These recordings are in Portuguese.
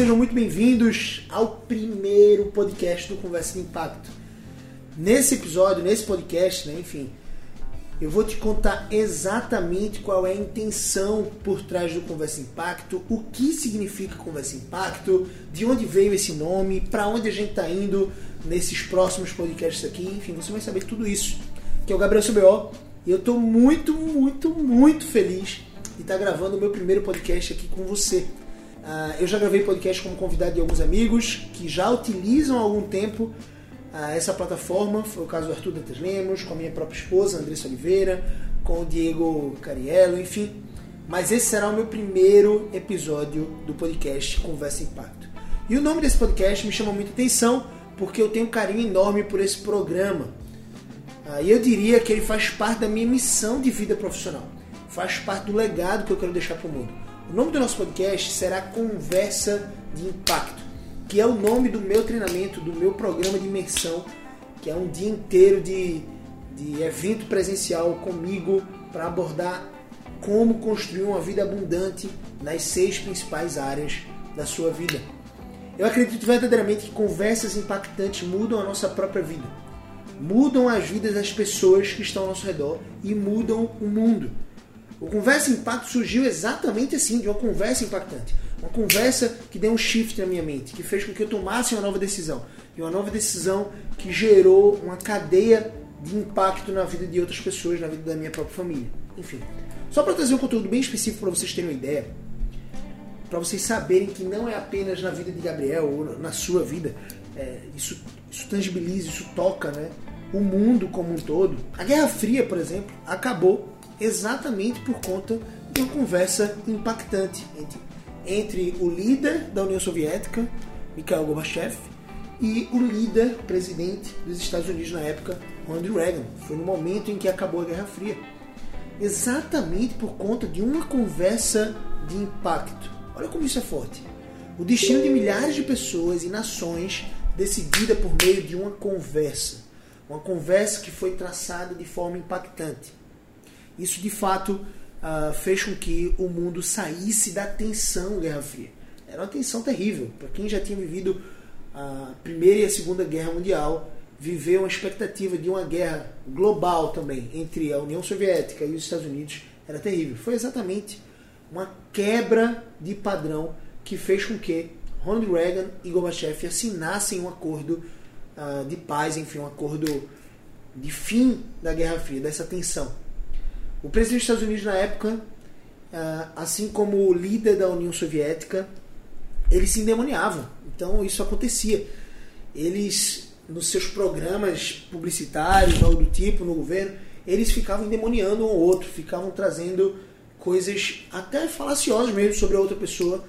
sejam muito bem-vindos ao primeiro podcast do Conversa de Impacto. Nesse episódio, nesse podcast, né, enfim, eu vou te contar exatamente qual é a intenção por trás do Conversa Impacto, o que significa Conversa Impacto, de onde veio esse nome, para onde a gente está indo nesses próximos podcasts aqui, enfim, você vai saber tudo isso. Que é o Gabriel CBO e eu estou muito, muito, muito feliz de estar tá gravando o meu primeiro podcast aqui com você. Uh, eu já gravei podcast como convidado de alguns amigos que já utilizam há algum tempo uh, essa plataforma. Foi o caso do Arthur Dantas Lemos, com a minha própria esposa, Andressa Oliveira, com o Diego Cariello, enfim. Mas esse será o meu primeiro episódio do podcast Conversa Impacto. E o nome desse podcast me chama muita atenção porque eu tenho um carinho enorme por esse programa. Uh, e eu diria que ele faz parte da minha missão de vida profissional. Faz parte do legado que eu quero deixar para o mundo o nome do nosso podcast será Conversa de Impacto, que é o nome do meu treinamento, do meu programa de imersão, que é um dia inteiro de, de evento presencial comigo para abordar como construir uma vida abundante nas seis principais áreas da sua vida. Eu acredito verdadeiramente que conversas impactantes mudam a nossa própria vida, mudam as vidas das pessoas que estão ao nosso redor e mudam o mundo. O Conversa Impacto surgiu exatamente assim, de uma conversa impactante. Uma conversa que deu um shift na minha mente, que fez com que eu tomasse uma nova decisão. E uma nova decisão que gerou uma cadeia de impacto na vida de outras pessoas, na vida da minha própria família. Enfim, só para trazer um conteúdo bem específico para vocês terem uma ideia, para vocês saberem que não é apenas na vida de Gabriel ou na sua vida, é, isso, isso tangibiliza, isso toca né, o mundo como um todo. A Guerra Fria, por exemplo, acabou exatamente por conta de uma conversa impactante entre, entre o líder da União Soviética, Mikhail Gorbachev, e o líder presidente dos Estados Unidos na época, Ronald Reagan. Foi no momento em que acabou a Guerra Fria. Exatamente por conta de uma conversa de impacto. Olha como isso é forte. O destino de milhares de pessoas e nações decidida por meio de uma conversa. Uma conversa que foi traçada de forma impactante. Isso de fato uh, fez com que o mundo saísse da tensão Guerra Fria. Era uma tensão terrível. Para quem já tinha vivido a Primeira e a Segunda Guerra Mundial, viver uma expectativa de uma guerra global também entre a União Soviética e os Estados Unidos era terrível. Foi exatamente uma quebra de padrão que fez com que Ronald Reagan e Gorbachev assinassem um acordo uh, de paz, enfim, um acordo de fim da Guerra Fria, dessa tensão. O presidente dos Estados Unidos na época, ah, assim como o líder da União Soviética, eles se endemoniavam. Então isso acontecia. Eles, nos seus programas publicitários, algo do tipo, no governo, eles ficavam endemoniando um ao outro, ficavam trazendo coisas até falaciosas mesmo sobre a outra pessoa,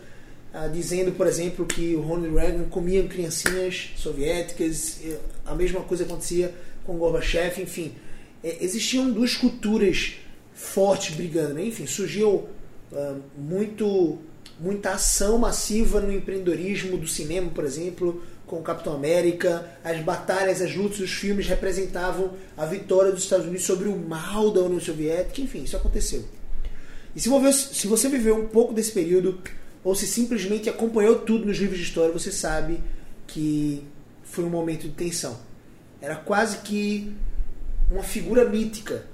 ah, dizendo, por exemplo, que o Ronald Reagan comia criancinhas soviéticas, a mesma coisa acontecia com Gorbachev, enfim. É, existiam duas culturas forte brigando. Né? Enfim, surgiu uh, muito, muita ação massiva no empreendedorismo do cinema, por exemplo, com o Capitão América. As batalhas, as lutas, os filmes representavam a vitória dos Estados Unidos sobre o mal da União Soviética. Enfim, isso aconteceu. E se você, se você viveu um pouco desse período, ou se simplesmente acompanhou tudo nos livros de história, você sabe que foi um momento de tensão. Era quase que uma figura mítica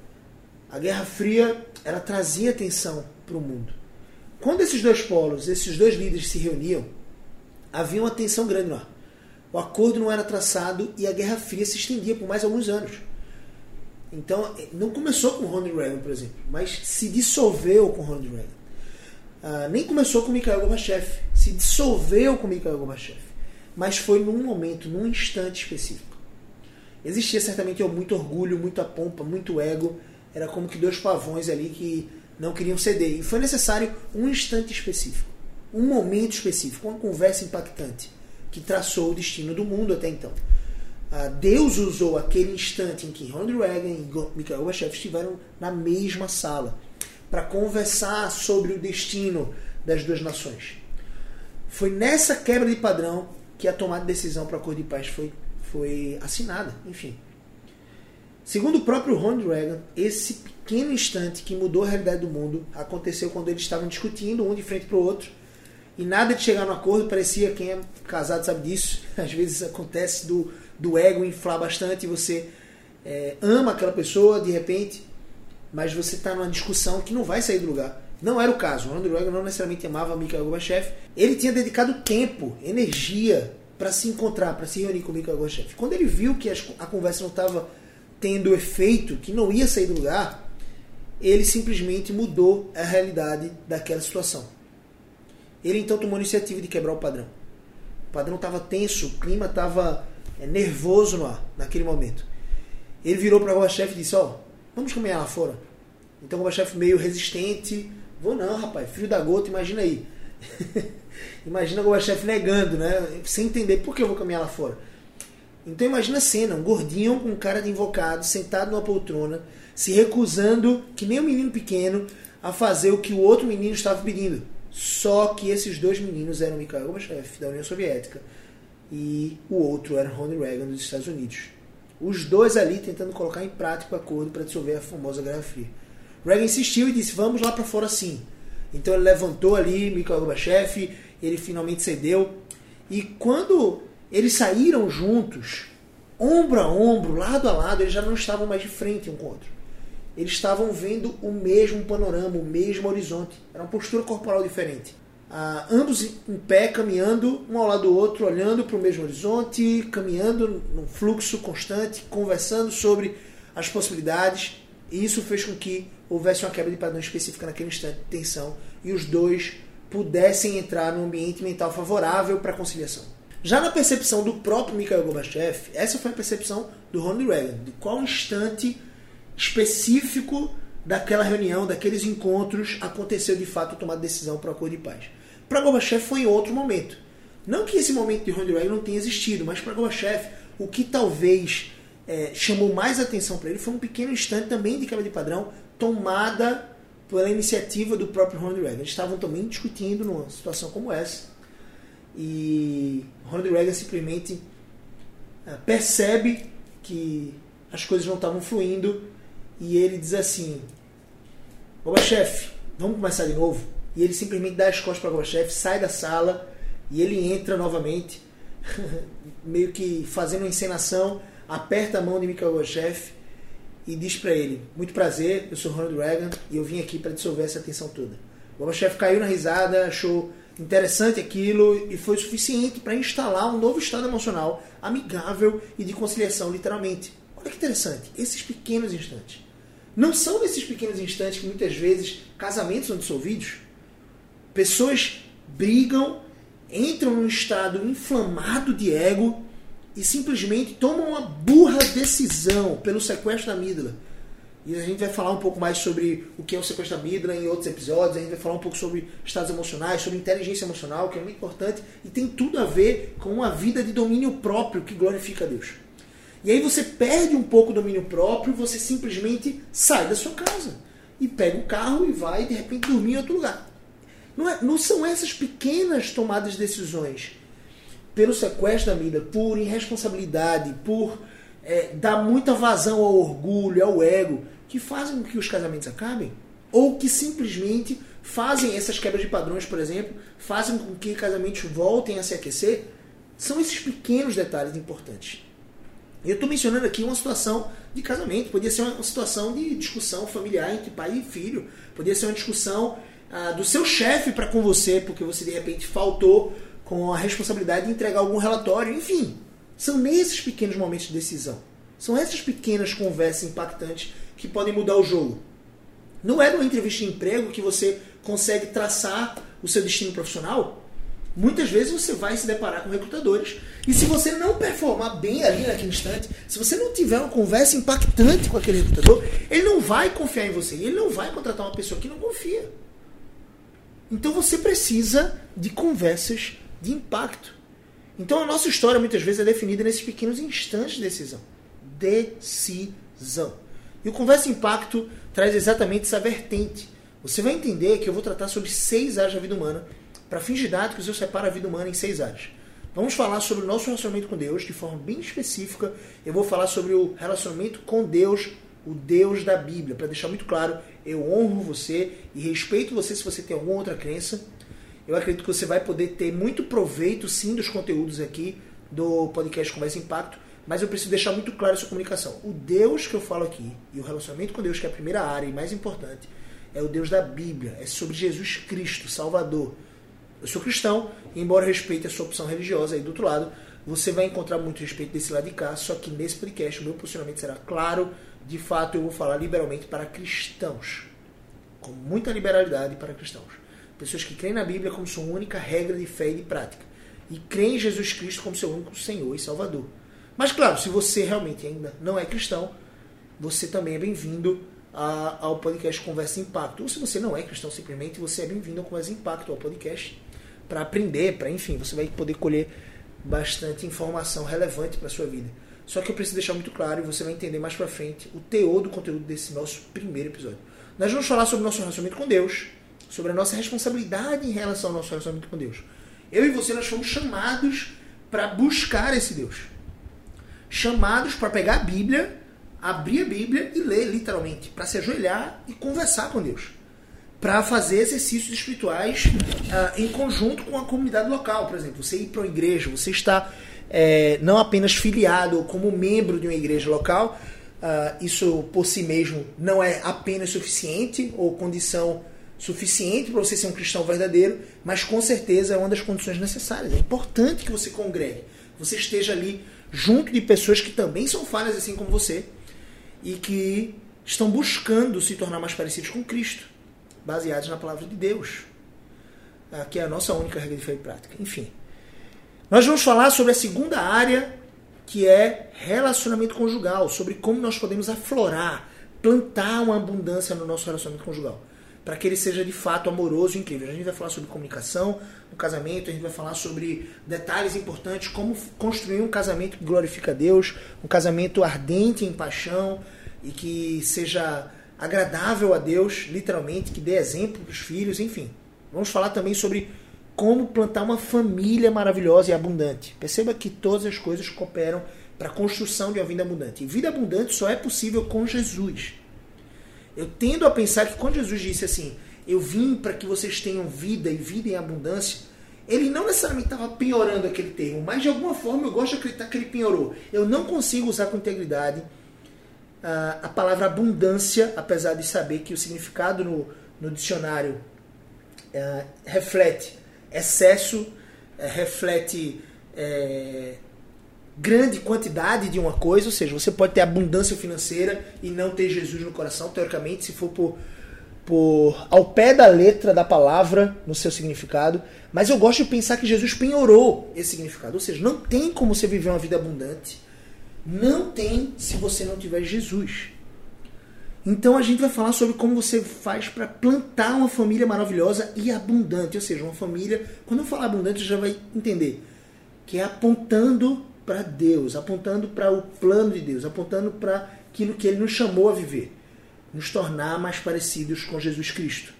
a Guerra Fria ela trazia atenção para o mundo. Quando esses dois polos, esses dois líderes se reuniam, havia uma tensão grande lá. O acordo não era traçado e a Guerra Fria se estendia por mais alguns anos. Então, não começou com Ronald Reagan, por exemplo, mas se dissolveu com Ronald Reagan. Uh, nem começou com Mikhail Gorbachev, se dissolveu com Mikhail Gorbachev, mas foi num momento, num instante específico. Existia certamente muito orgulho, muita pompa, muito ego, era como que dois pavões ali que não queriam ceder. E foi necessário um instante específico, um momento específico, uma conversa impactante que traçou o destino do mundo até então. Ah, Deus usou aquele instante em que Ronald Reagan e Mikhail Gorbachev estiveram na mesma sala para conversar sobre o destino das duas nações. Foi nessa quebra de padrão que a tomada de decisão para a Cor de Paz foi, foi assinada. Enfim, Segundo o próprio Ronald Reagan, esse pequeno instante que mudou a realidade do mundo aconteceu quando eles estavam discutindo um de frente para o outro e nada de chegar no acordo, parecia quem é casado sabe disso. Às vezes acontece do, do ego inflar bastante e você é, ama aquela pessoa de repente, mas você está numa discussão que não vai sair do lugar. Não era o caso. O Ronald Reagan não necessariamente amava Mikhail Gorbachev. Ele tinha dedicado tempo, energia para se encontrar, para se reunir com Mikhail Gorbachev. Quando ele viu que a conversa não estava tendo efeito, que não ia sair do lugar, ele simplesmente mudou a realidade daquela situação. Ele então tomou a iniciativa de quebrar o padrão. O padrão estava tenso, o clima estava é, nervoso ar, naquele momento. Ele virou para o Gorbachev e disse: Ó, vamos caminhar lá fora. Então o Gorbachev meio resistente, Vou não, rapaz, filho da gota, imagina aí. imagina o Gorbachev negando, né? Sem entender por que eu vou caminhar lá fora. Então imagina a cena, um gordinho com um cara de invocado, sentado numa poltrona, se recusando, que nem um menino pequeno, a fazer o que o outro menino estava pedindo. Só que esses dois meninos eram Mikhail Gorbachev, da União Soviética, e o outro era Ronald Reagan, dos Estados Unidos. Os dois ali tentando colocar em prática o acordo para dissolver a famosa Guerra Fria. Reagan insistiu e disse: Vamos lá para fora sim. Então ele levantou ali Mikhail Gorbachev, ele finalmente cedeu. E quando eles saíram juntos, ombro a ombro, lado a lado, eles já não estavam mais de frente um com o outro. Eles estavam vendo o mesmo panorama, o mesmo horizonte. Era uma postura corporal diferente. Ah, ambos em pé, caminhando um ao lado do outro, olhando para o mesmo horizonte, caminhando num fluxo constante, conversando sobre as possibilidades. E isso fez com que houvesse uma quebra de padrão específica naquele instante de tensão e os dois pudessem entrar num ambiente mental favorável para a conciliação. Já na percepção do próprio Mikhail Gorbachev, essa foi a percepção do Ronald Reagan, de qual instante específico daquela reunião, daqueles encontros, aconteceu de fato tomar decisão para o acordo de paz. Para Gorbachev foi em outro momento. Não que esse momento de Ronald Reagan não tenha existido, mas para Gorbachev, o que talvez é, chamou mais atenção para ele foi um pequeno instante também de quebra de padrão, tomada pela iniciativa do próprio Ronald Reagan. Eles estavam também discutindo numa situação como essa. E Ronald Reagan simplesmente é, percebe que as coisas não estavam fluindo e ele diz assim: Gorbachev, vamos começar de novo? E ele simplesmente dá as costas para Gorbachev, sai da sala e ele entra novamente, meio que fazendo uma encenação, aperta a mão de Mikhail Gorbachev e diz para ele: Muito prazer, eu sou Ronald Reagan e eu vim aqui para dissolver essa tensão toda. Gorbachev caiu na risada, achou interessante aquilo e foi suficiente para instalar um novo estado emocional amigável e de conciliação, literalmente. Olha que interessante, esses pequenos instantes. Não são nesses pequenos instantes que muitas vezes casamentos são dissolvidos, pessoas brigam, entram num estado inflamado de ego e simplesmente tomam uma burra decisão pelo sequestro da amígdala. E a gente vai falar um pouco mais sobre o que é o sequestro da amígdala em outros episódios. A gente vai falar um pouco sobre estados emocionais, sobre inteligência emocional, que é muito importante e tem tudo a ver com uma vida de domínio próprio que glorifica a Deus. E aí você perde um pouco o domínio próprio, você simplesmente sai da sua casa e pega o carro e vai de repente dormir em outro lugar. Não, é, não são essas pequenas tomadas de decisões pelo sequestro da vida, por irresponsabilidade, por é, dar muita vazão ao orgulho, ao ego, que fazem com que os casamentos acabem, ou que simplesmente fazem essas quebras de padrões, por exemplo, fazem com que casamentos voltem a se aquecer, são esses pequenos detalhes importantes. Eu estou mencionando aqui uma situação de casamento, podia ser uma situação de discussão familiar entre pai e filho, podia ser uma discussão ah, do seu chefe para com você, porque você de repente faltou com a responsabilidade de entregar algum relatório, enfim. São nesses pequenos momentos de decisão. São essas pequenas conversas impactantes que podem mudar o jogo. Não é numa entrevista de emprego que você consegue traçar o seu destino profissional. Muitas vezes você vai se deparar com recrutadores. E se você não performar bem ali naquele instante, se você não tiver uma conversa impactante com aquele recrutador, ele não vai confiar em você. Ele não vai contratar uma pessoa que não confia. Então você precisa de conversas de impacto. Então a nossa história muitas vezes é definida nesses pequenos instantes de decisão. Decisão. E o Conversa Impacto traz exatamente essa vertente. Você vai entender que eu vou tratar sobre seis áreas da vida humana. Para fins didáticos, eu separo a vida humana em seis áreas. Vamos falar sobre o nosso relacionamento com Deus de forma bem específica. Eu vou falar sobre o relacionamento com Deus, o Deus da Bíblia. Para deixar muito claro, eu honro você e respeito você se você tem alguma outra crença. Eu acredito que você vai poder ter muito proveito sim dos conteúdos aqui do podcast Conversa Impacto, mas eu preciso deixar muito claro essa comunicação. O Deus que eu falo aqui e o relacionamento com Deus, que é a primeira área e mais importante, é o Deus da Bíblia, é sobre Jesus Cristo, Salvador. Eu sou cristão, embora respeite a sua opção religiosa aí do outro lado, você vai encontrar muito respeito desse lado de cá, só que nesse podcast o meu posicionamento será claro, de fato eu vou falar liberalmente para cristãos, com muita liberalidade para cristãos. Pessoas que creem na Bíblia como sua única regra de fé e de prática, e creem em Jesus Cristo como seu único Senhor e Salvador. Mas claro, se você realmente ainda não é cristão, você também é bem-vindo ao podcast Conversa Impacto. Ou se você não é cristão simplesmente, você é bem-vindo ao Conversa Impacto, ao podcast, para aprender, para enfim, você vai poder colher bastante informação relevante para sua vida. Só que eu preciso deixar muito claro, e você vai entender mais para frente, o teor do conteúdo desse nosso primeiro episódio. Nós vamos falar sobre o nosso relacionamento com Deus, sobre a nossa responsabilidade em relação ao nosso relacionamento com Deus. Eu e você, nós fomos chamados para buscar esse Deus. Chamados para pegar a Bíblia, abrir a Bíblia e ler, literalmente, para se ajoelhar e conversar com Deus para fazer exercícios espirituais uh, em conjunto com a comunidade local, por exemplo. Você ir para uma igreja, você está é, não apenas filiado como membro de uma igreja local, uh, isso por si mesmo não é apenas suficiente ou condição suficiente para você ser um cristão verdadeiro, mas com certeza é uma das condições necessárias. É importante que você congregue, você esteja ali junto de pessoas que também são falhas assim como você e que estão buscando se tornar mais parecidos com Cristo baseados na palavra de Deus, ah, que é a nossa única regra de fé e prática. Enfim, nós vamos falar sobre a segunda área, que é relacionamento conjugal, sobre como nós podemos aflorar, plantar uma abundância no nosso relacionamento conjugal, para que ele seja de fato amoroso e incrível. A gente vai falar sobre comunicação no casamento, a gente vai falar sobre detalhes importantes, como construir um casamento que glorifica a Deus, um casamento ardente em paixão e que seja agradável a Deus, literalmente, que dê exemplo para os filhos, enfim. Vamos falar também sobre como plantar uma família maravilhosa e abundante. Perceba que todas as coisas cooperam para a construção de uma vida abundante. E vida abundante só é possível com Jesus. Eu tendo a pensar que quando Jesus disse assim: Eu vim para que vocês tenham vida e vida em abundância, ele não necessariamente estava piorando aquele termo, mas de alguma forma eu gosto de acreditar que ele piorou. Eu não consigo usar com integridade a, a palavra abundância, apesar de saber que o significado no, no dicionário é, reflete excesso, é, reflete é, grande quantidade de uma coisa, ou seja, você pode ter abundância financeira e não ter Jesus no coração, teoricamente, se for por, por ao pé da letra da palavra no seu significado, mas eu gosto de pensar que Jesus penhorou esse significado, ou seja, não tem como você viver uma vida abundante não tem se você não tiver Jesus. Então a gente vai falar sobre como você faz para plantar uma família maravilhosa e abundante, ou seja, uma família. Quando eu falar abundante, você já vai entender que é apontando para Deus, apontando para o plano de Deus, apontando para aquilo que Ele nos chamou a viver, nos tornar mais parecidos com Jesus Cristo.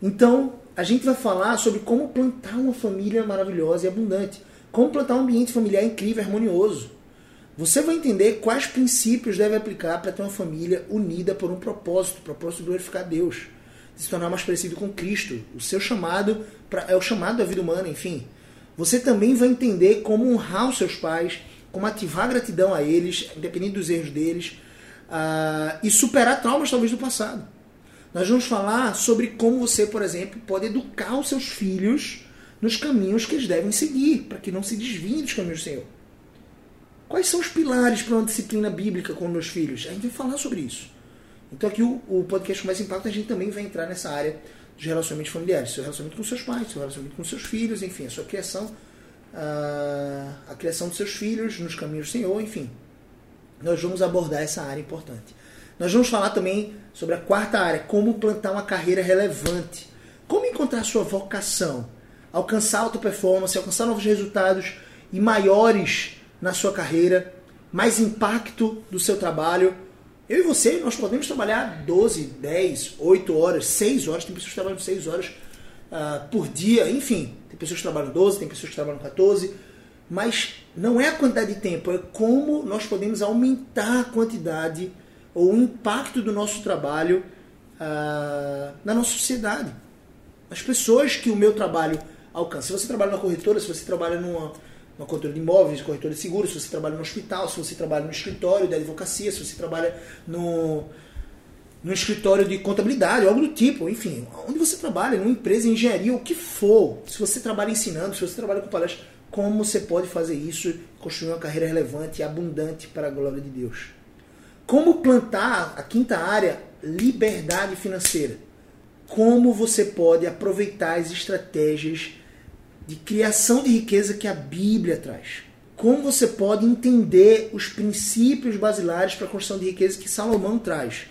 Então a gente vai falar sobre como plantar uma família maravilhosa e abundante, como plantar um ambiente familiar incrível, harmonioso você vai entender quais princípios deve aplicar para ter uma família unida por um propósito, propósito de glorificar Deus, de se tornar mais parecido com Cristo. O seu chamado pra, é o chamado da vida humana, enfim. Você também vai entender como honrar os seus pais, como ativar gratidão a eles, independente dos erros deles, uh, e superar traumas talvez do passado. Nós vamos falar sobre como você, por exemplo, pode educar os seus filhos nos caminhos que eles devem seguir, para que não se desviem dos caminhos do Senhor. Quais são os pilares para uma disciplina bíblica com meus filhos? A gente vai falar sobre isso. Então aqui o, o podcast mais impacto a gente também vai entrar nessa área de relacionamentos familiares, seu relacionamento com seus pais, seu relacionamento com seus filhos, enfim, a sua criação, a, a criação dos seus filhos nos caminhos do Senhor, enfim. Nós vamos abordar essa área importante. Nós vamos falar também sobre a quarta área, como plantar uma carreira relevante. Como encontrar sua vocação, alcançar alta performance, alcançar novos resultados e maiores na sua carreira, mais impacto do seu trabalho. Eu e você, nós podemos trabalhar 12, 10, 8 horas, 6 horas, tem pessoas que trabalham 6 horas uh, por dia, enfim. Tem pessoas que trabalham 12, tem pessoas que trabalham 14, mas não é a quantidade de tempo, é como nós podemos aumentar a quantidade ou o impacto do nosso trabalho uh, na nossa sociedade. as pessoas que o meu trabalho alcança. Se você trabalha na corretora, se você trabalha numa, numa corretora de imóveis, corretora de seguros, se você trabalha no hospital, se você trabalha no escritório de advocacia, se você trabalha no, no escritório de contabilidade, algo do tipo, enfim, onde você trabalha, numa empresa, em engenharia, o que for, se você trabalha ensinando, se você trabalha com palestras, como você pode fazer isso e construir uma carreira relevante e abundante para a glória de Deus. Como plantar a quinta área, liberdade financeira. Como você pode aproveitar as estratégias de criação de riqueza que a Bíblia traz. Como você pode entender os princípios basilares para a construção de riqueza que Salomão traz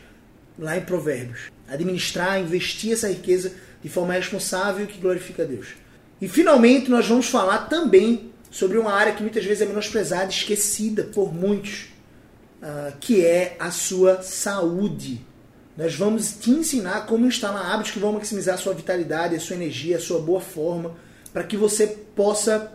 lá em Provérbios. Administrar, investir essa riqueza de forma responsável que glorifica a Deus. E finalmente nós vamos falar também sobre uma área que muitas vezes é menosprezada, esquecida por muitos, uh, que é a sua saúde. Nós vamos te ensinar como instalar hábitos que vão maximizar a sua vitalidade, a sua energia, a sua boa forma, para que você possa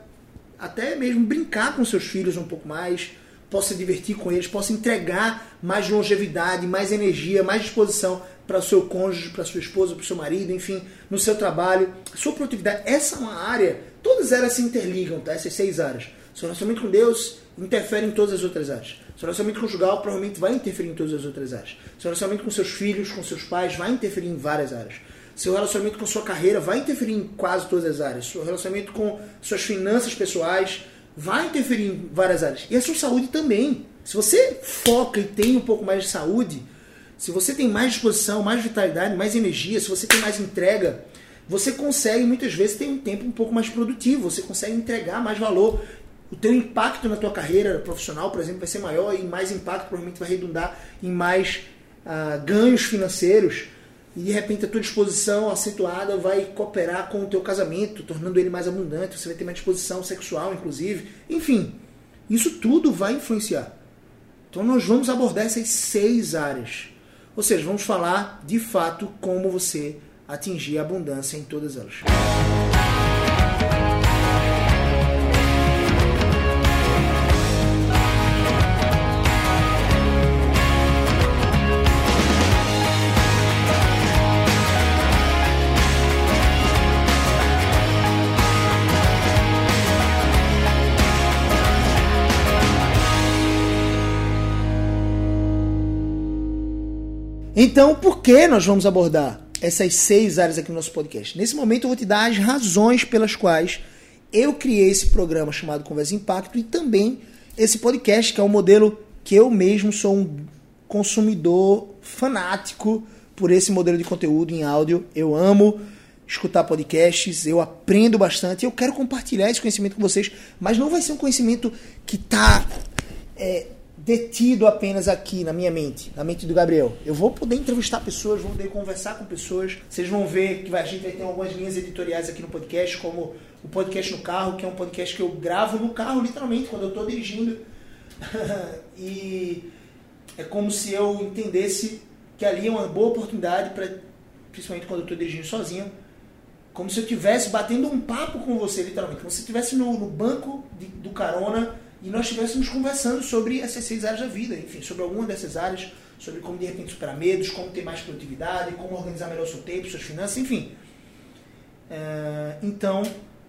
até mesmo brincar com seus filhos um pouco mais, possa se divertir com eles, possa entregar mais longevidade, mais energia, mais disposição para o seu cônjuge, para sua esposa, para o seu marido, enfim, no seu trabalho, sua produtividade. Essa é uma área, todas elas se interligam, tá? Essas seis áreas. Seu relacionamento com Deus interfere em todas as outras áreas. Seu relacionamento conjugal provavelmente vai interferir em todas as outras áreas. Seu relacionamento com seus filhos, com seus pais, vai interferir em várias áreas. Seu relacionamento com sua carreira vai interferir em quase todas as áreas. Seu relacionamento com suas finanças pessoais vai interferir em várias áreas. E a sua saúde também. Se você foca e tem um pouco mais de saúde, se você tem mais disposição, mais vitalidade, mais energia, se você tem mais entrega, você consegue muitas vezes ter um tempo um pouco mais produtivo, você consegue entregar mais valor. O teu impacto na tua carreira profissional, por exemplo, vai ser maior e mais impacto provavelmente vai redundar em mais uh, ganhos financeiros e de repente a tua disposição acentuada vai cooperar com o teu casamento, tornando ele mais abundante, você vai ter mais disposição sexual, inclusive. Enfim, isso tudo vai influenciar. Então nós vamos abordar essas seis áreas. Ou seja, vamos falar de fato como você atingir a abundância em todas elas. Então, por que nós vamos abordar essas seis áreas aqui no nosso podcast? Nesse momento, eu vou te dar as razões pelas quais eu criei esse programa chamado Conversa Impacto e também esse podcast, que é um modelo que eu mesmo sou um consumidor fanático por esse modelo de conteúdo em áudio. Eu amo escutar podcasts, eu aprendo bastante, eu quero compartilhar esse conhecimento com vocês, mas não vai ser um conhecimento que está é, detido apenas aqui na minha mente, na mente do Gabriel. Eu vou poder entrevistar pessoas, vou poder conversar com pessoas. Vocês vão ver que a gente vai ter algumas linhas editoriais aqui no podcast, como o podcast no carro, que é um podcast que eu gravo no carro, literalmente, quando eu estou dirigindo. e é como se eu entendesse que ali é uma boa oportunidade para, principalmente quando eu estou dirigindo sozinho, como se eu estivesse batendo um papo com você, literalmente, como se eu estivesse no, no banco de, do carona e nós estivéssemos conversando sobre essas seis áreas da vida, enfim, sobre alguma dessas áreas, sobre como de repente superar medos, como ter mais produtividade, como organizar melhor o seu tempo, suas finanças, enfim. É, então,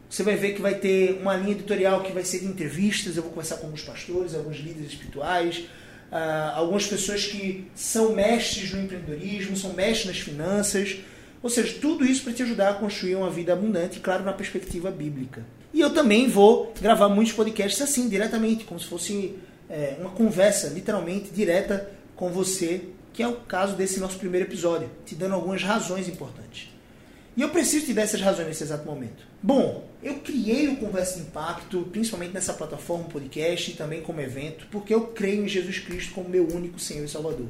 você vai ver que vai ter uma linha editorial que vai ser de entrevistas, eu vou conversar com alguns pastores, alguns líderes espirituais, uh, algumas pessoas que são mestres no empreendedorismo, são mestres nas finanças, ou seja, tudo isso para te ajudar a construir uma vida abundante, claro, na perspectiva bíblica. E eu também vou gravar muitos podcasts assim, diretamente, como se fosse é, uma conversa, literalmente, direta com você, que é o caso desse nosso primeiro episódio, te dando algumas razões importantes. E eu preciso te dar essas razões nesse exato momento. Bom, eu criei o Conversa de Impacto, principalmente nessa plataforma podcast e também como evento, porque eu creio em Jesus Cristo como meu único Senhor e Salvador.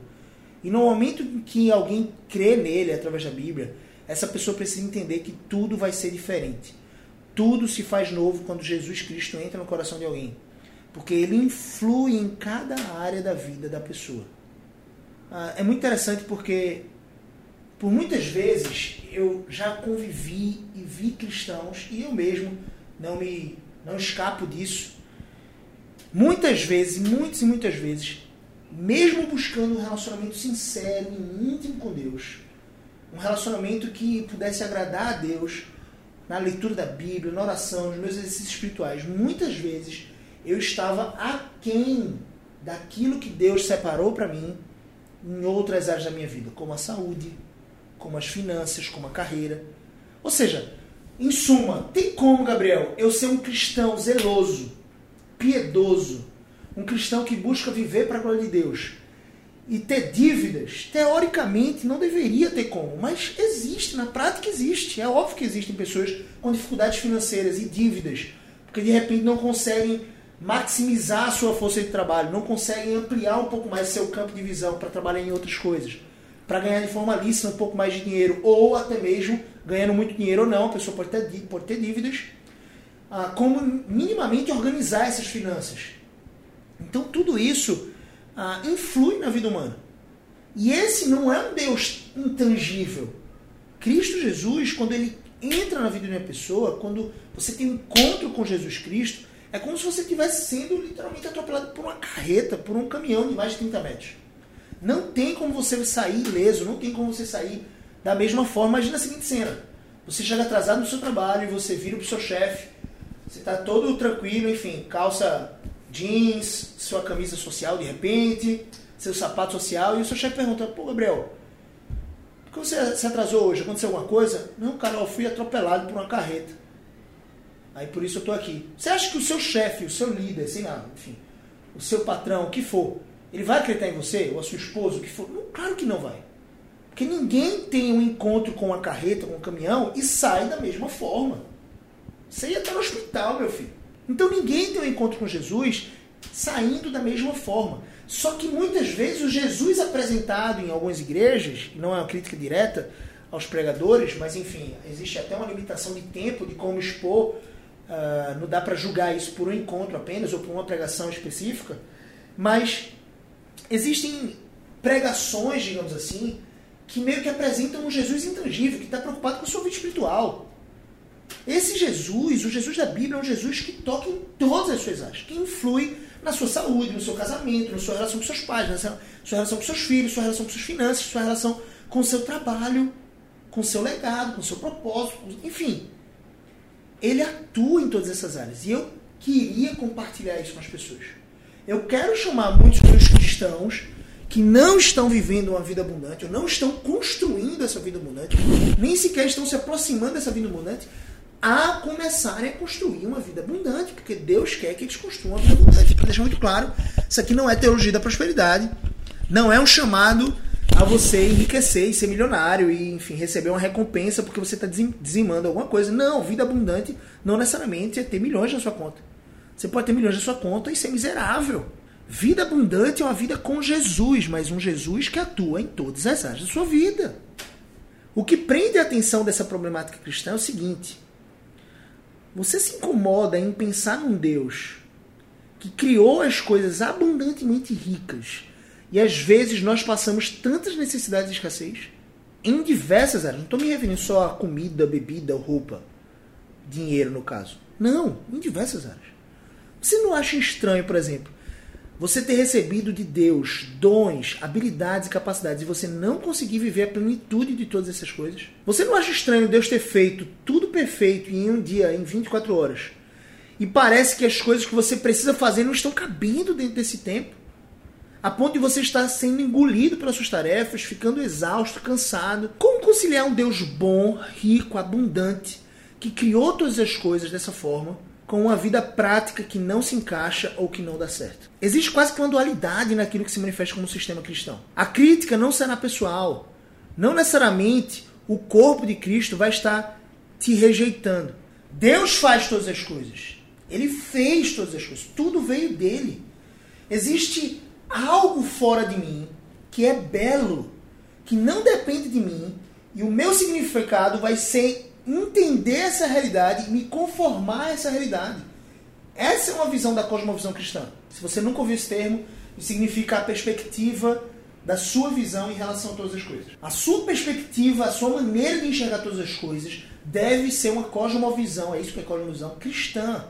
E no momento em que alguém crê nele através da Bíblia, essa pessoa precisa entender que tudo vai ser diferente. Tudo se faz novo quando Jesus Cristo entra no coração de alguém. Porque ele influi em cada área da vida da pessoa. Ah, é muito interessante porque, por muitas vezes, eu já convivi e vi cristãos, e eu mesmo não me não escapo disso. Muitas vezes, muitas e muitas vezes, mesmo buscando um relacionamento sincero e íntimo com Deus, um relacionamento que pudesse agradar a Deus na leitura da Bíblia, na oração, nos meus exercícios espirituais. Muitas vezes eu estava aquém daquilo que Deus separou para mim em outras áreas da minha vida, como a saúde, como as finanças, como a carreira. Ou seja, em suma, tem como, Gabriel, eu ser um cristão zeloso, piedoso, um cristão que busca viver para a glória de Deus e ter dívidas, teoricamente não deveria ter como, mas existe, na prática existe. É óbvio que existem pessoas com dificuldades financeiras e dívidas, porque de repente não conseguem maximizar a sua força de trabalho, não conseguem ampliar um pouco mais seu campo de visão para trabalhar em outras coisas, para ganhar de forma lícita um pouco mais de dinheiro, ou até mesmo ganhando muito dinheiro ou não, a pessoa pode ter, pode ter dívidas, ah, como minimamente organizar essas finanças. Então tudo isso ah, influi na vida humana. E esse não é um Deus intangível. Cristo Jesus, quando ele entra na vida de uma pessoa, quando você tem um encontro com Jesus Cristo, é como se você estivesse sendo literalmente atropelado por uma carreta, por um caminhão de mais de 30 metros. Não tem como você sair ileso, não tem como você sair da mesma forma. Imagina a seguinte cena: você chega atrasado no seu trabalho e você vira para o seu chefe, você está todo tranquilo, enfim, calça jeans, sua camisa social de repente, seu sapato social, e o seu chefe pergunta, pô Gabriel, por que você se atrasou hoje? Aconteceu alguma coisa? Não, cara, eu fui atropelado por uma carreta. Aí por isso eu tô aqui. Você acha que o seu chefe, o seu líder, sei lá, enfim, o seu patrão, o que for, ele vai acreditar em você, ou a sua esposa, o que for? Não, claro que não vai. Porque ninguém tem um encontro com uma carreta, com um caminhão e sai da mesma forma. Você ia estar no hospital, meu filho. Então ninguém tem um encontro com Jesus saindo da mesma forma. Só que muitas vezes o Jesus apresentado em algumas igrejas, não é uma crítica direta aos pregadores, mas enfim, existe até uma limitação de tempo de como expor, uh, não dá para julgar isso por um encontro apenas ou por uma pregação específica, mas existem pregações, digamos assim, que meio que apresentam um Jesus intangível, que está preocupado com a sua vida espiritual. Esse Jesus, o Jesus da Bíblia, é um Jesus que toca em todas as suas áreas, que influi na sua saúde, no seu casamento, na sua relação com seus pais, na sua relação com seus filhos, sua relação com suas finanças, sua relação com seu trabalho, com seu legado, com seu propósito, enfim. Ele atua em todas essas áreas. E eu queria compartilhar isso com as pessoas. Eu quero chamar muitos dos cristãos que não estão vivendo uma vida abundante, ou não estão construindo essa vida abundante, nem sequer estão se aproximando dessa vida abundante, a começarem a construir uma vida abundante, porque Deus quer que eles construam uma vida abundante. Para deixar muito claro, isso aqui não é teologia da prosperidade, não é um chamado a você enriquecer e ser milionário e, enfim, receber uma recompensa porque você está dizimando alguma coisa. Não, vida abundante não necessariamente é ter milhões na sua conta. Você pode ter milhões na sua conta e ser miserável. Vida abundante é uma vida com Jesus, mas um Jesus que atua em todas as áreas da sua vida. O que prende a atenção dessa problemática cristã é o seguinte: você se incomoda em pensar num Deus que criou as coisas abundantemente ricas e às vezes nós passamos tantas necessidades de escassez em diversas áreas. Não estou me referindo só a comida, bebida, roupa, dinheiro no caso. Não, em diversas áreas. Você não acha estranho, por exemplo, você ter recebido de Deus dons, habilidades e capacidades e você não conseguir viver a plenitude de todas essas coisas? Você não acha estranho Deus ter feito tudo perfeito em um dia, em 24 horas? E parece que as coisas que você precisa fazer não estão cabendo dentro desse tempo? A ponto de você estar sendo engolido pelas suas tarefas, ficando exausto, cansado. Como conciliar um Deus bom, rico, abundante, que criou todas as coisas dessa forma, com uma vida prática que não se encaixa ou que não dá certo. Existe quase que uma dualidade naquilo que se manifesta como sistema cristão. A crítica não será pessoal. Não necessariamente o corpo de Cristo vai estar te rejeitando. Deus faz todas as coisas. Ele fez todas as coisas. Tudo veio dele. Existe algo fora de mim que é belo, que não depende de mim, e o meu significado vai ser entender essa realidade e me conformar a essa realidade. Essa é uma visão da cosmovisão cristã. Se você nunca ouviu esse termo, significa a perspectiva da sua visão em relação a todas as coisas. A sua perspectiva, a sua maneira de enxergar todas as coisas deve ser uma cosmovisão, é isso que é cosmovisão cristã,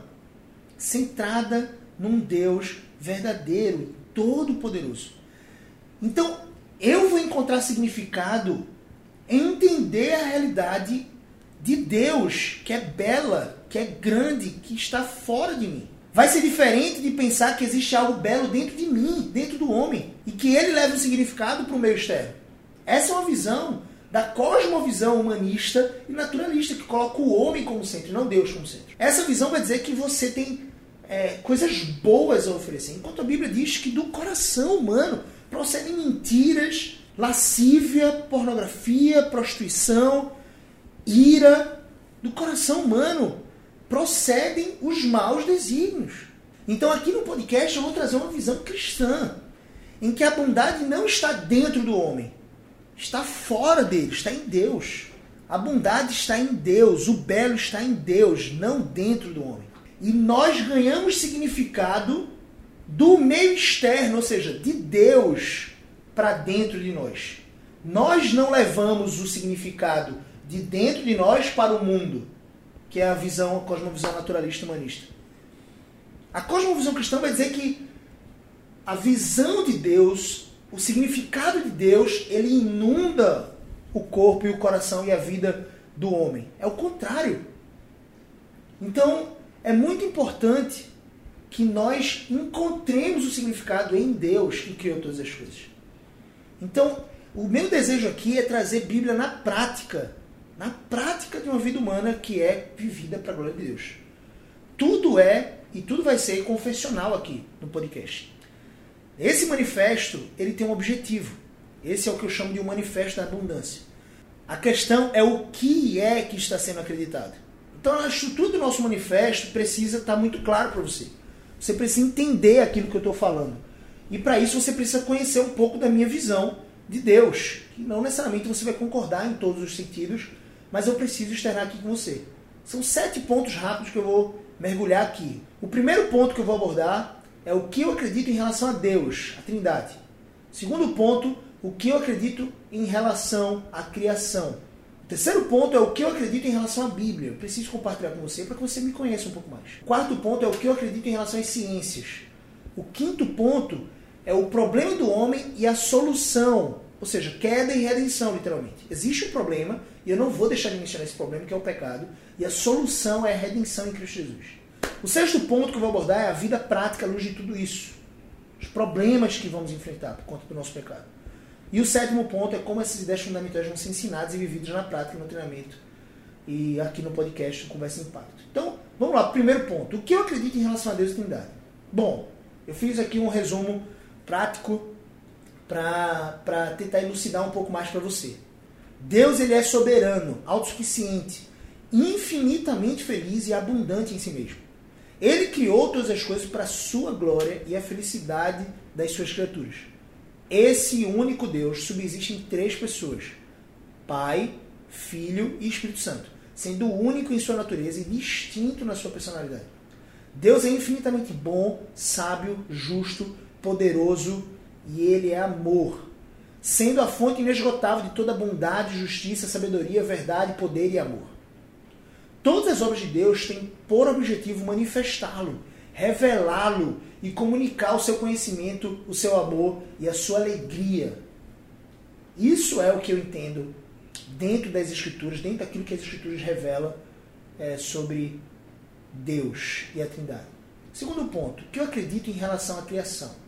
centrada num Deus verdadeiro, todo poderoso. Então, eu vou encontrar significado é entender a realidade de Deus, que é bela, que é grande, que está fora de mim. Vai ser diferente de pensar que existe algo belo dentro de mim, dentro do homem, e que ele leva um significado para o meio externo. Essa é uma visão da cosmovisão humanista e naturalista, que coloca o homem como centro, não Deus como centro. Essa visão vai dizer que você tem é, coisas boas a oferecer, enquanto a Bíblia diz que do coração humano procedem mentiras, lascívia, pornografia, prostituição, ira. Do coração humano procedem os maus desígnios. Então, aqui no podcast, eu vou trazer uma visão cristã, em que a bondade não está dentro do homem, está fora dele, está em Deus. A bondade está em Deus, o belo está em Deus, não dentro do homem. E nós ganhamos significado do meio externo, ou seja, de Deus para dentro de nós. Nós não levamos o significado de dentro de nós para o mundo, que é a visão, a cosmovisão naturalista humanista. A cosmovisão cristã vai dizer que a visão de Deus, o significado de Deus, ele inunda o corpo e o coração e a vida do homem. É o contrário. Então, é muito importante que nós encontremos o significado em Deus que criou todas as coisas. Então, o meu desejo aqui é trazer Bíblia na prática, na prática de uma vida humana que é vivida para a glória de Deus. Tudo é e tudo vai ser confessional aqui no podcast. Esse manifesto, ele tem um objetivo. Esse é o que eu chamo de um manifesto da abundância. A questão é o que é que está sendo acreditado. Então a estrutura do nosso manifesto precisa estar muito claro para você. Você precisa entender aquilo que eu estou falando. E para isso você precisa conhecer um pouco da minha visão de Deus. Que não necessariamente você vai concordar em todos os sentidos, mas eu preciso externar aqui com você. São sete pontos rápidos que eu vou mergulhar aqui. O primeiro ponto que eu vou abordar é o que eu acredito em relação a Deus, a Trindade. Segundo ponto, o que eu acredito em relação à criação. O terceiro ponto é o que eu acredito em relação à Bíblia. Eu preciso compartilhar com você para que você me conheça um pouco mais. O quarto ponto é o que eu acredito em relação às ciências. O quinto ponto é o problema do homem e a solução. Ou seja, queda e redenção, literalmente. Existe um problema, e eu não vou deixar de mencionar esse problema, que é o pecado, e a solução é a redenção em Cristo Jesus. O sexto ponto que eu vou abordar é a vida prática à luz de tudo isso. Os problemas que vamos enfrentar por conta do nosso pecado. E o sétimo ponto é como essas ideias fundamentais vão ser ensinadas e vividas na prática, no treinamento e aqui no podcast Conversa Impacto. Então, vamos lá, primeiro ponto. O que eu acredito em relação a Deus e Trindade? Bom, eu fiz aqui um resumo prático para tentar elucidar um pouco mais para você. Deus ele é soberano, autossuficiente, infinitamente feliz e abundante em si mesmo. Ele criou todas as coisas para a sua glória e a felicidade das suas criaturas. Esse único Deus subsiste em três pessoas: Pai, Filho e Espírito Santo, sendo único em sua natureza e distinto na sua personalidade. Deus é infinitamente bom, sábio, justo, poderoso e ele é amor, sendo a fonte inesgotável de toda bondade, justiça, sabedoria, verdade, poder e amor. Todas as obras de Deus têm por objetivo manifestá-lo, revelá-lo e comunicar o seu conhecimento, o seu amor e a sua alegria. Isso é o que eu entendo dentro das Escrituras, dentro daquilo que as Escrituras revelam é, sobre Deus e a Trindade. Segundo ponto, que eu acredito em relação à criação.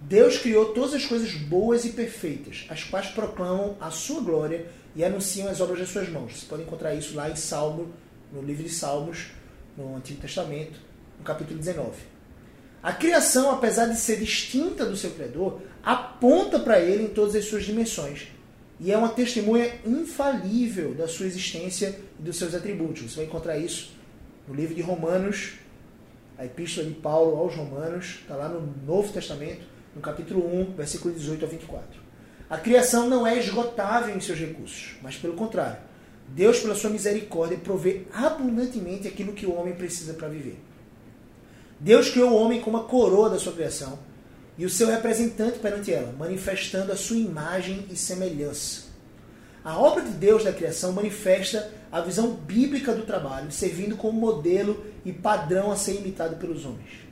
Deus criou todas as coisas boas e perfeitas, as quais proclamam a sua glória e anunciam as obras das suas mãos. Você pode encontrar isso lá em Salmo, no livro de Salmos, no Antigo Testamento, no capítulo 19. A criação, apesar de ser distinta do seu Criador, aponta para ele em todas as suas dimensões e é uma testemunha infalível da sua existência e dos seus atributos. Você vai encontrar isso no livro de Romanos, a epístola de Paulo aos Romanos, está lá no Novo Testamento, no capítulo 1, versículo 18 a 24. A criação não é esgotável em seus recursos, mas pelo contrário. Deus, pela sua misericórdia, provê abundantemente aquilo que o homem precisa para viver. Deus criou o homem como a coroa da sua criação e o seu representante perante ela, manifestando a sua imagem e semelhança. A obra de Deus da criação manifesta a visão bíblica do trabalho, servindo como modelo e padrão a ser imitado pelos homens.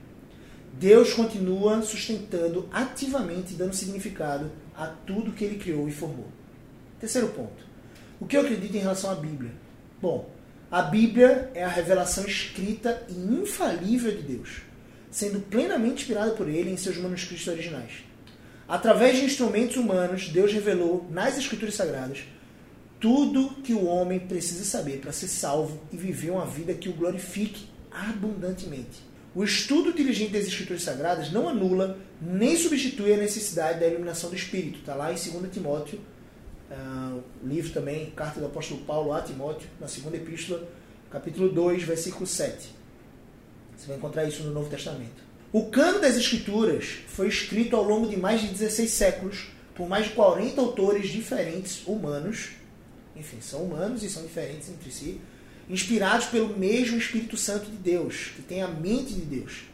Deus continua sustentando ativamente dando significado a tudo que ele criou e formou. Terceiro ponto. O que eu acredito em relação à Bíblia? Bom, a Bíblia é a revelação escrita e infalível de Deus, sendo plenamente inspirada por ele em seus manuscritos originais. Através de instrumentos humanos, Deus revelou nas Escrituras Sagradas tudo que o homem precisa saber para ser salvo e viver uma vida que o glorifique abundantemente. O estudo diligente das Escrituras Sagradas não anula nem substitui a necessidade da iluminação do Espírito. Está lá em 2 Timóteo, uh, livro também, carta do apóstolo Paulo a Timóteo, na segunda epístola, capítulo 2, versículo 7. Você vai encontrar isso no Novo Testamento. O cano das Escrituras foi escrito ao longo de mais de 16 séculos por mais de 40 autores diferentes, humanos, enfim, são humanos e são diferentes entre si, inspirados pelo mesmo Espírito Santo de Deus, que tem a mente de Deus,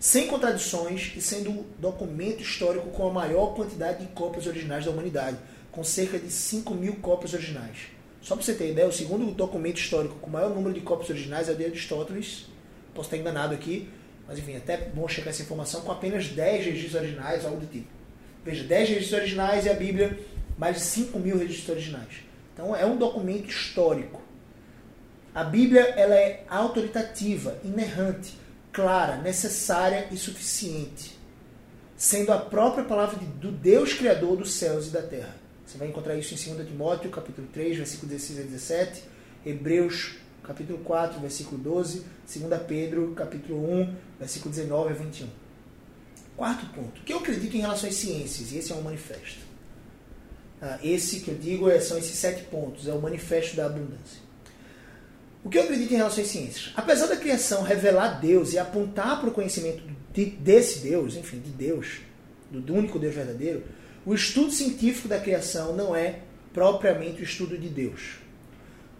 sem contradições e sendo o documento histórico com a maior quantidade de cópias originais da humanidade, com cerca de 5 mil cópias originais. Só para você ter ideia, o segundo documento histórico com o maior número de cópias originais é o de Aristóteles. Posso estar enganado aqui, mas enfim, até bom checar essa informação com apenas 10 registros originais, algo do tipo. Veja, 10 registros originais e a Bíblia, mais de 5 mil registros originais. Então é um documento histórico. A Bíblia ela é autoritativa, inerrante, clara, necessária e suficiente, sendo a própria palavra do Deus Criador dos céus e da terra. Você vai encontrar isso em 2 Timóteo, capítulo 3, versículo 16 a 17, Hebreus, capítulo 4, versículo 12, 2 Pedro, capítulo 1, versículo 19 a 21. Quarto ponto. Que eu acredito em relação às ciências? E esse é um manifesto. Ah, esse que eu digo é, são esses sete pontos, é o manifesto da abundância. O que eu acredito em relação às ciências? Apesar da criação revelar Deus e apontar para o conhecimento de, desse Deus, enfim, de Deus, do, do único Deus verdadeiro, o estudo científico da criação não é propriamente o estudo de Deus.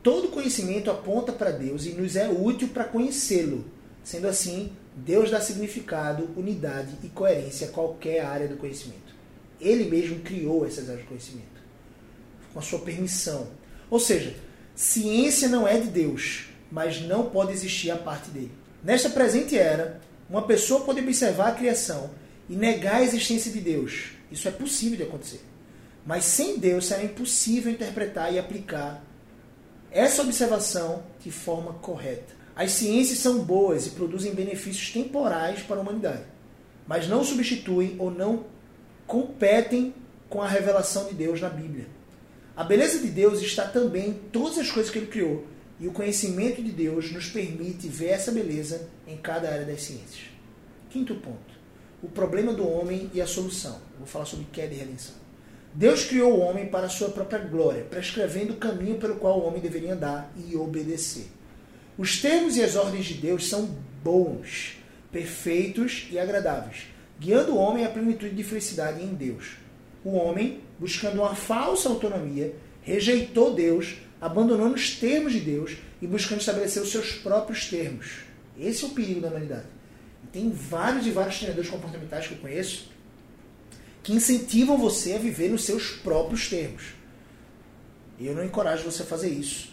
Todo conhecimento aponta para Deus e nos é útil para conhecê-lo. Sendo assim, Deus dá significado, unidade e coerência a qualquer área do conhecimento. Ele mesmo criou essas áreas de conhecimento com a sua permissão. Ou seja, ciência não é de Deus, mas não pode existir a parte dele. Nesta presente era, uma pessoa pode observar a criação e negar a existência de Deus. Isso é possível de acontecer. Mas sem Deus será impossível interpretar e aplicar essa observação de forma correta. As ciências são boas e produzem benefícios temporais para a humanidade, mas não substituem ou não competem com a revelação de Deus na Bíblia. A beleza de Deus está também em todas as coisas que ele criou, e o conhecimento de Deus nos permite ver essa beleza em cada área das ciências. Quinto ponto: o problema do homem e a solução. Vou falar sobre queda e redenção. Deus criou o homem para a sua própria glória, prescrevendo o caminho pelo qual o homem deveria andar e obedecer. Os termos e as ordens de Deus são bons, perfeitos e agradáveis, guiando o homem à plenitude de felicidade em Deus o homem, buscando uma falsa autonomia, rejeitou Deus, abandonando os termos de Deus e buscando estabelecer os seus próprios termos. Esse é o perigo da humanidade. E tem vários e vários treinadores comportamentais que eu conheço que incentivam você a viver nos seus próprios termos. Eu não encorajo você a fazer isso.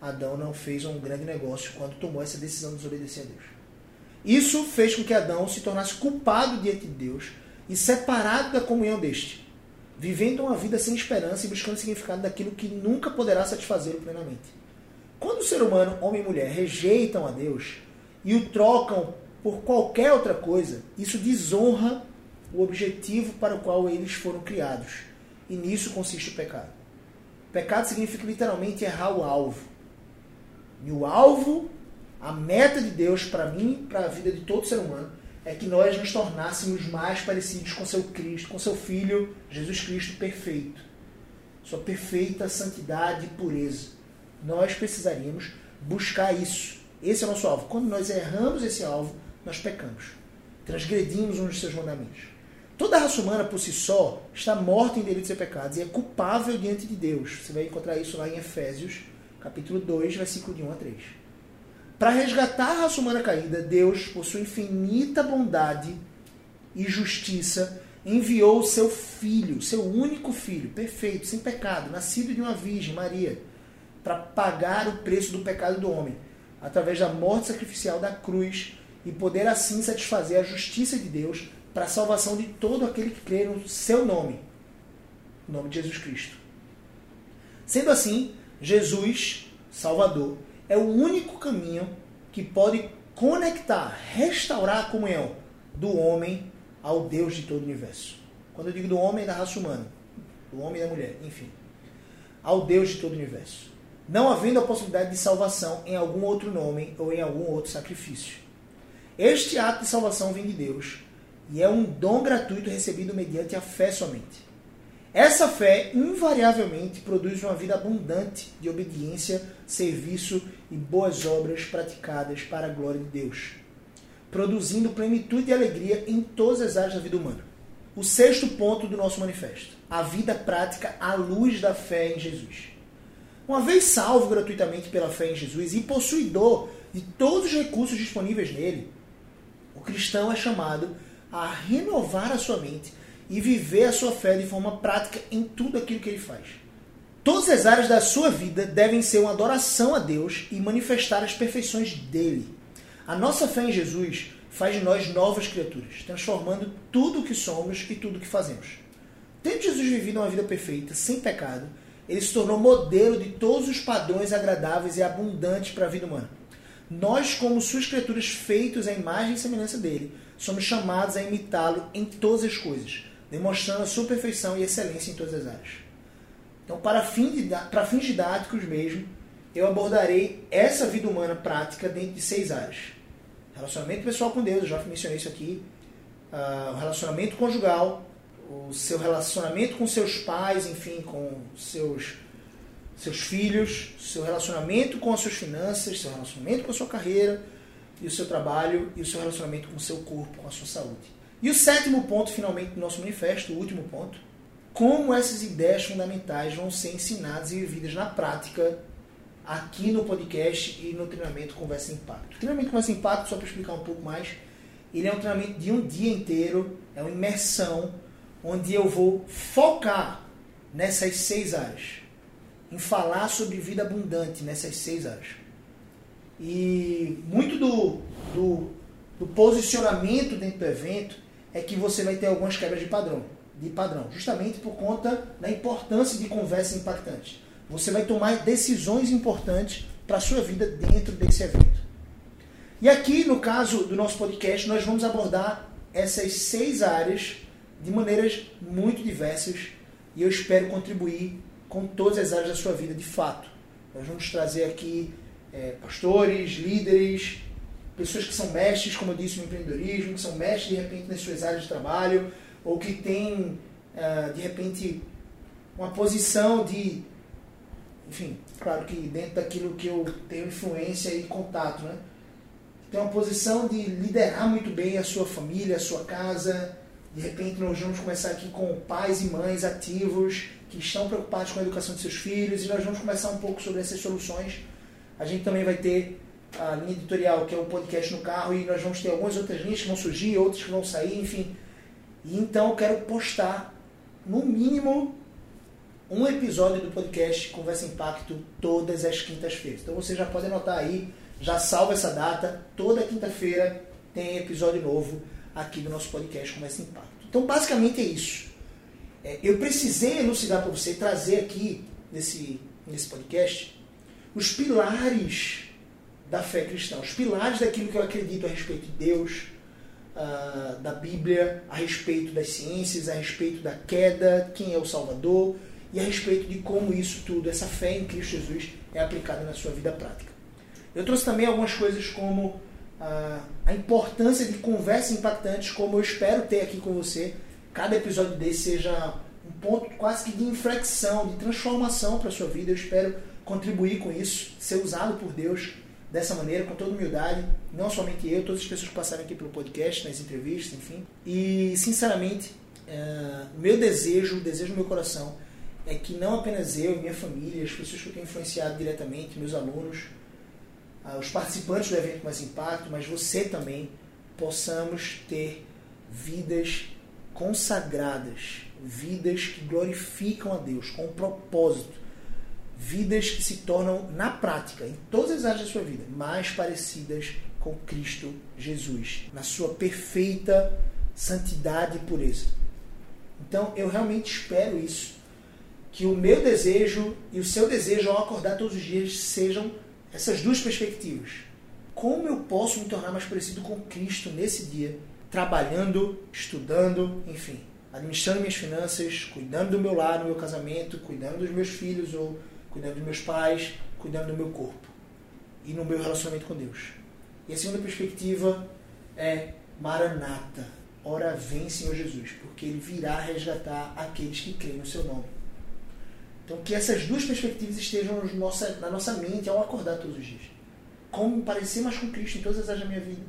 Adão não fez um grande negócio quando tomou essa decisão de desobedecer a Deus. Isso fez com que Adão se tornasse culpado diante de Deus e separado da comunhão deste vivendo uma vida sem esperança e buscando significado daquilo que nunca poderá satisfazê-lo plenamente. Quando o ser humano, homem e mulher, rejeitam a Deus e o trocam por qualquer outra coisa, isso desonra o objetivo para o qual eles foram criados. E nisso consiste o pecado. Pecado significa literalmente errar o alvo. E o alvo, a meta de Deus para mim, para a vida de todo ser humano, é que nós nos tornássemos mais parecidos com seu Cristo, com seu Filho, Jesus Cristo perfeito. Sua perfeita santidade e pureza. Nós precisaríamos buscar isso. Esse é o nosso alvo. Quando nós erramos esse alvo, nós pecamos. Transgredimos um dos seus mandamentos. Toda a raça humana por si só está morta em delitos e pecados e é culpável diante de Deus. Você vai encontrar isso lá em Efésios, capítulo 2, versículo de 1 a 3. Para resgatar a raça humana caída, Deus, por sua infinita bondade e justiça, enviou seu filho, seu único filho, perfeito, sem pecado, nascido de uma virgem, Maria, para pagar o preço do pecado do homem, através da morte sacrificial da cruz, e poder assim satisfazer a justiça de Deus para a salvação de todo aquele que crê no seu nome, o nome de Jesus Cristo. Sendo assim, Jesus, Salvador, é o único caminho que pode conectar, restaurar a comunhão do homem ao Deus de todo o universo. Quando eu digo do homem, é da raça humana, do homem e da mulher, enfim, ao Deus de todo o universo. Não havendo a possibilidade de salvação em algum outro nome ou em algum outro sacrifício. Este ato de salvação vem de Deus e é um dom gratuito recebido mediante a fé somente. Essa fé, invariavelmente, produz uma vida abundante de obediência, serviço e boas obras praticadas para a glória de Deus, produzindo plenitude e alegria em todas as áreas da vida humana. O sexto ponto do nosso manifesto: a vida prática à luz da fé em Jesus. Uma vez salvo gratuitamente pela fé em Jesus e possuidor de todos os recursos disponíveis nele, o cristão é chamado a renovar a sua mente e viver a sua fé de forma prática em tudo aquilo que ele faz. Todas as áreas da sua vida devem ser uma adoração a Deus e manifestar as perfeições dele. A nossa fé em Jesus faz de nós novas criaturas, transformando tudo o que somos e tudo o que fazemos. Tendo Jesus vivido uma vida perfeita, sem pecado, ele se tornou modelo de todos os padrões agradáveis e abundantes para a vida humana. Nós, como suas criaturas feitos à imagem e semelhança dele, somos chamados a imitá-lo em todas as coisas, demonstrando a sua perfeição e excelência em todas as áreas. Então, para, fim para fins didáticos mesmo, eu abordarei essa vida humana prática dentro de seis áreas. Relacionamento pessoal com Deus, eu já mencionei isso aqui. Uh, o relacionamento conjugal, o seu relacionamento com seus pais, enfim, com seus, seus filhos, seu relacionamento com as suas finanças, seu relacionamento com a sua carreira e o seu trabalho e o seu relacionamento com o seu corpo, com a sua saúde. E o sétimo ponto, finalmente, do nosso manifesto, o último ponto, como essas ideias fundamentais vão ser ensinadas e vividas na prática aqui no podcast e no treinamento Conversa Impacto. O treinamento Conversa Impacto, só para explicar um pouco mais, ele é um treinamento de um dia inteiro, é uma imersão, onde eu vou focar nessas seis áreas, em falar sobre vida abundante nessas seis áreas. E muito do, do, do posicionamento dentro do evento é que você vai ter algumas quebras de padrão, de padrão, justamente por conta da importância de conversa impactante. Você vai tomar decisões importantes para a sua vida dentro desse evento. E aqui, no caso do nosso podcast, nós vamos abordar essas seis áreas de maneiras muito diversas e eu espero contribuir com todas as áreas da sua vida de fato. Nós vamos trazer aqui é, pastores, líderes, pessoas que são mestres, como eu disse, no empreendedorismo, que são mestres de repente nas suas áreas de trabalho, ou que têm uh, de repente uma posição de, enfim, claro que dentro daquilo que eu tenho influência e contato, né? Tem uma posição de liderar muito bem a sua família, a sua casa. De repente nós vamos começar aqui com pais e mães ativos que estão preocupados com a educação de seus filhos e nós vamos conversar um pouco sobre essas soluções. A gente também vai ter a linha editorial, que é o podcast no carro, e nós vamos ter algumas outras linhas que vão surgir, outras que vão sair, enfim. E então eu quero postar, no mínimo, um episódio do podcast Conversa Impacto todas as quintas-feiras. Então você já pode anotar aí, já salva essa data, toda quinta-feira tem episódio novo aqui do nosso podcast Conversa Impacto. Então basicamente é isso. É, eu precisei elucidar para você, trazer aqui nesse, nesse podcast os pilares da fé cristã, os pilares daquilo que eu acredito a respeito de Deus, uh, da Bíblia, a respeito das ciências, a respeito da queda, quem é o Salvador e a respeito de como isso tudo, essa fé em Cristo Jesus, é aplicada na sua vida prática. Eu trouxe também algumas coisas como uh, a importância de conversas impactantes, como eu espero ter aqui com você. Cada episódio desse seja um ponto quase que de inflexão, de transformação para a sua vida. Eu espero contribuir com isso, ser usado por Deus dessa maneira, com toda humildade, não somente eu, todas as pessoas que passaram aqui pelo podcast, nas entrevistas, enfim. E, sinceramente, uh, o meu desejo, o desejo do meu coração, é que não apenas eu, minha família, as pessoas que eu tenho influenciado diretamente, meus alunos, uh, os participantes do evento Mais Impacto, mas você também, possamos ter vidas consagradas, vidas que glorificam a Deus, com um propósito vidas que se tornam, na prática, em todas as áreas da sua vida, mais parecidas com Cristo Jesus, na sua perfeita santidade e pureza. Então, eu realmente espero isso, que o meu desejo e o seu desejo ao acordar todos os dias sejam essas duas perspectivas. Como eu posso me tornar mais parecido com Cristo nesse dia, trabalhando, estudando, enfim, administrando minhas finanças, cuidando do meu lar, no meu casamento, cuidando dos meus filhos ou cuidando dos meus pais, cuidando do meu corpo e no meu relacionamento com Deus. E a segunda perspectiva é Maranata, ora vem Senhor Jesus, porque Ele virá resgatar aqueles que creem no seu nome. Então, que essas duas perspectivas estejam na nossa mente ao acordar todos os dias. Como parecer mais com Cristo em todas as áreas da minha vida.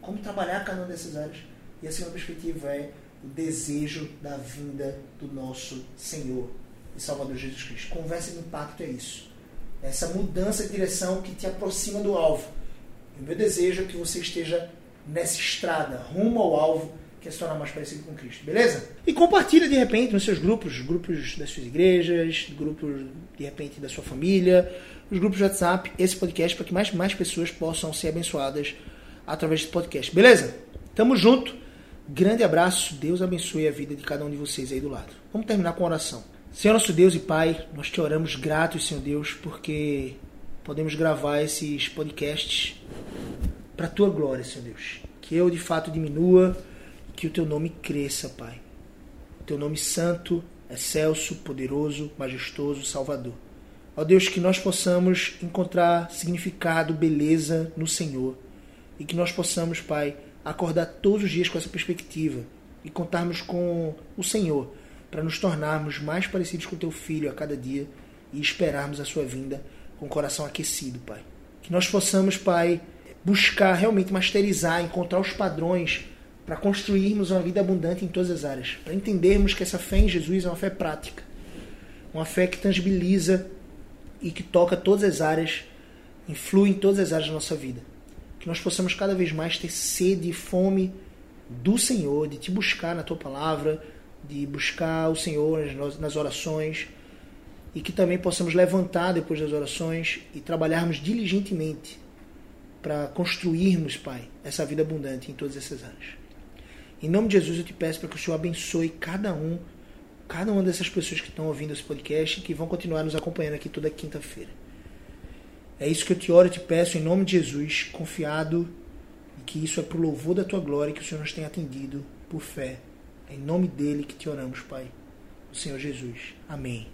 Como trabalhar cada uma dessas áreas. E a segunda perspectiva é o desejo da vinda do nosso Senhor e Salvador Jesus Cristo. Conversa de impacto é isso. Essa mudança de direção que te aproxima do alvo. E o meu desejo é que você esteja nessa estrada, rumo ao alvo, que é se tornar mais parecido com Cristo, beleza? E compartilha de repente nos seus grupos, grupos das suas igrejas, grupos de repente da sua família, os grupos de WhatsApp, esse podcast para que mais, mais pessoas possam ser abençoadas através desse podcast, beleza? Tamo junto, grande abraço, Deus abençoe a vida de cada um de vocês aí do lado. Vamos terminar com oração. Senhor nosso Deus e Pai, nós te oramos gratos, Senhor Deus, porque podemos gravar esses podcasts para a tua glória, Senhor Deus. Que eu de fato diminua que o teu nome cresça, Pai. O teu nome santo, excelso, poderoso, majestoso, salvador. Ó Deus, que nós possamos encontrar significado, beleza no Senhor. E que nós possamos, Pai, acordar todos os dias com essa perspectiva e contarmos com o Senhor para nos tornarmos mais parecidos com teu filho a cada dia e esperarmos a sua vinda com o coração aquecido, Pai. Que nós possamos, Pai, buscar realmente masterizar, encontrar os padrões para construirmos uma vida abundante em todas as áreas, para entendermos que essa fé em Jesus é uma fé prática, uma fé que tangibiliza e que toca todas as áreas, influi em todas as áreas da nossa vida. Que nós possamos cada vez mais ter sede e fome do Senhor, de te buscar na tua palavra, de buscar o Senhor nas orações e que também possamos levantar depois das orações e trabalharmos diligentemente para construirmos, Pai, essa vida abundante em todas essas áreas. Em nome de Jesus eu te peço para que o Senhor abençoe cada um, cada uma dessas pessoas que estão ouvindo esse podcast e que vão continuar nos acompanhando aqui toda quinta-feira. É isso que eu te oro e te peço em nome de Jesus, confiado que isso é para o louvor da tua glória que o Senhor nos tem atendido por fé. É em nome dele que te oramos, Pai. O Senhor Jesus. Amém.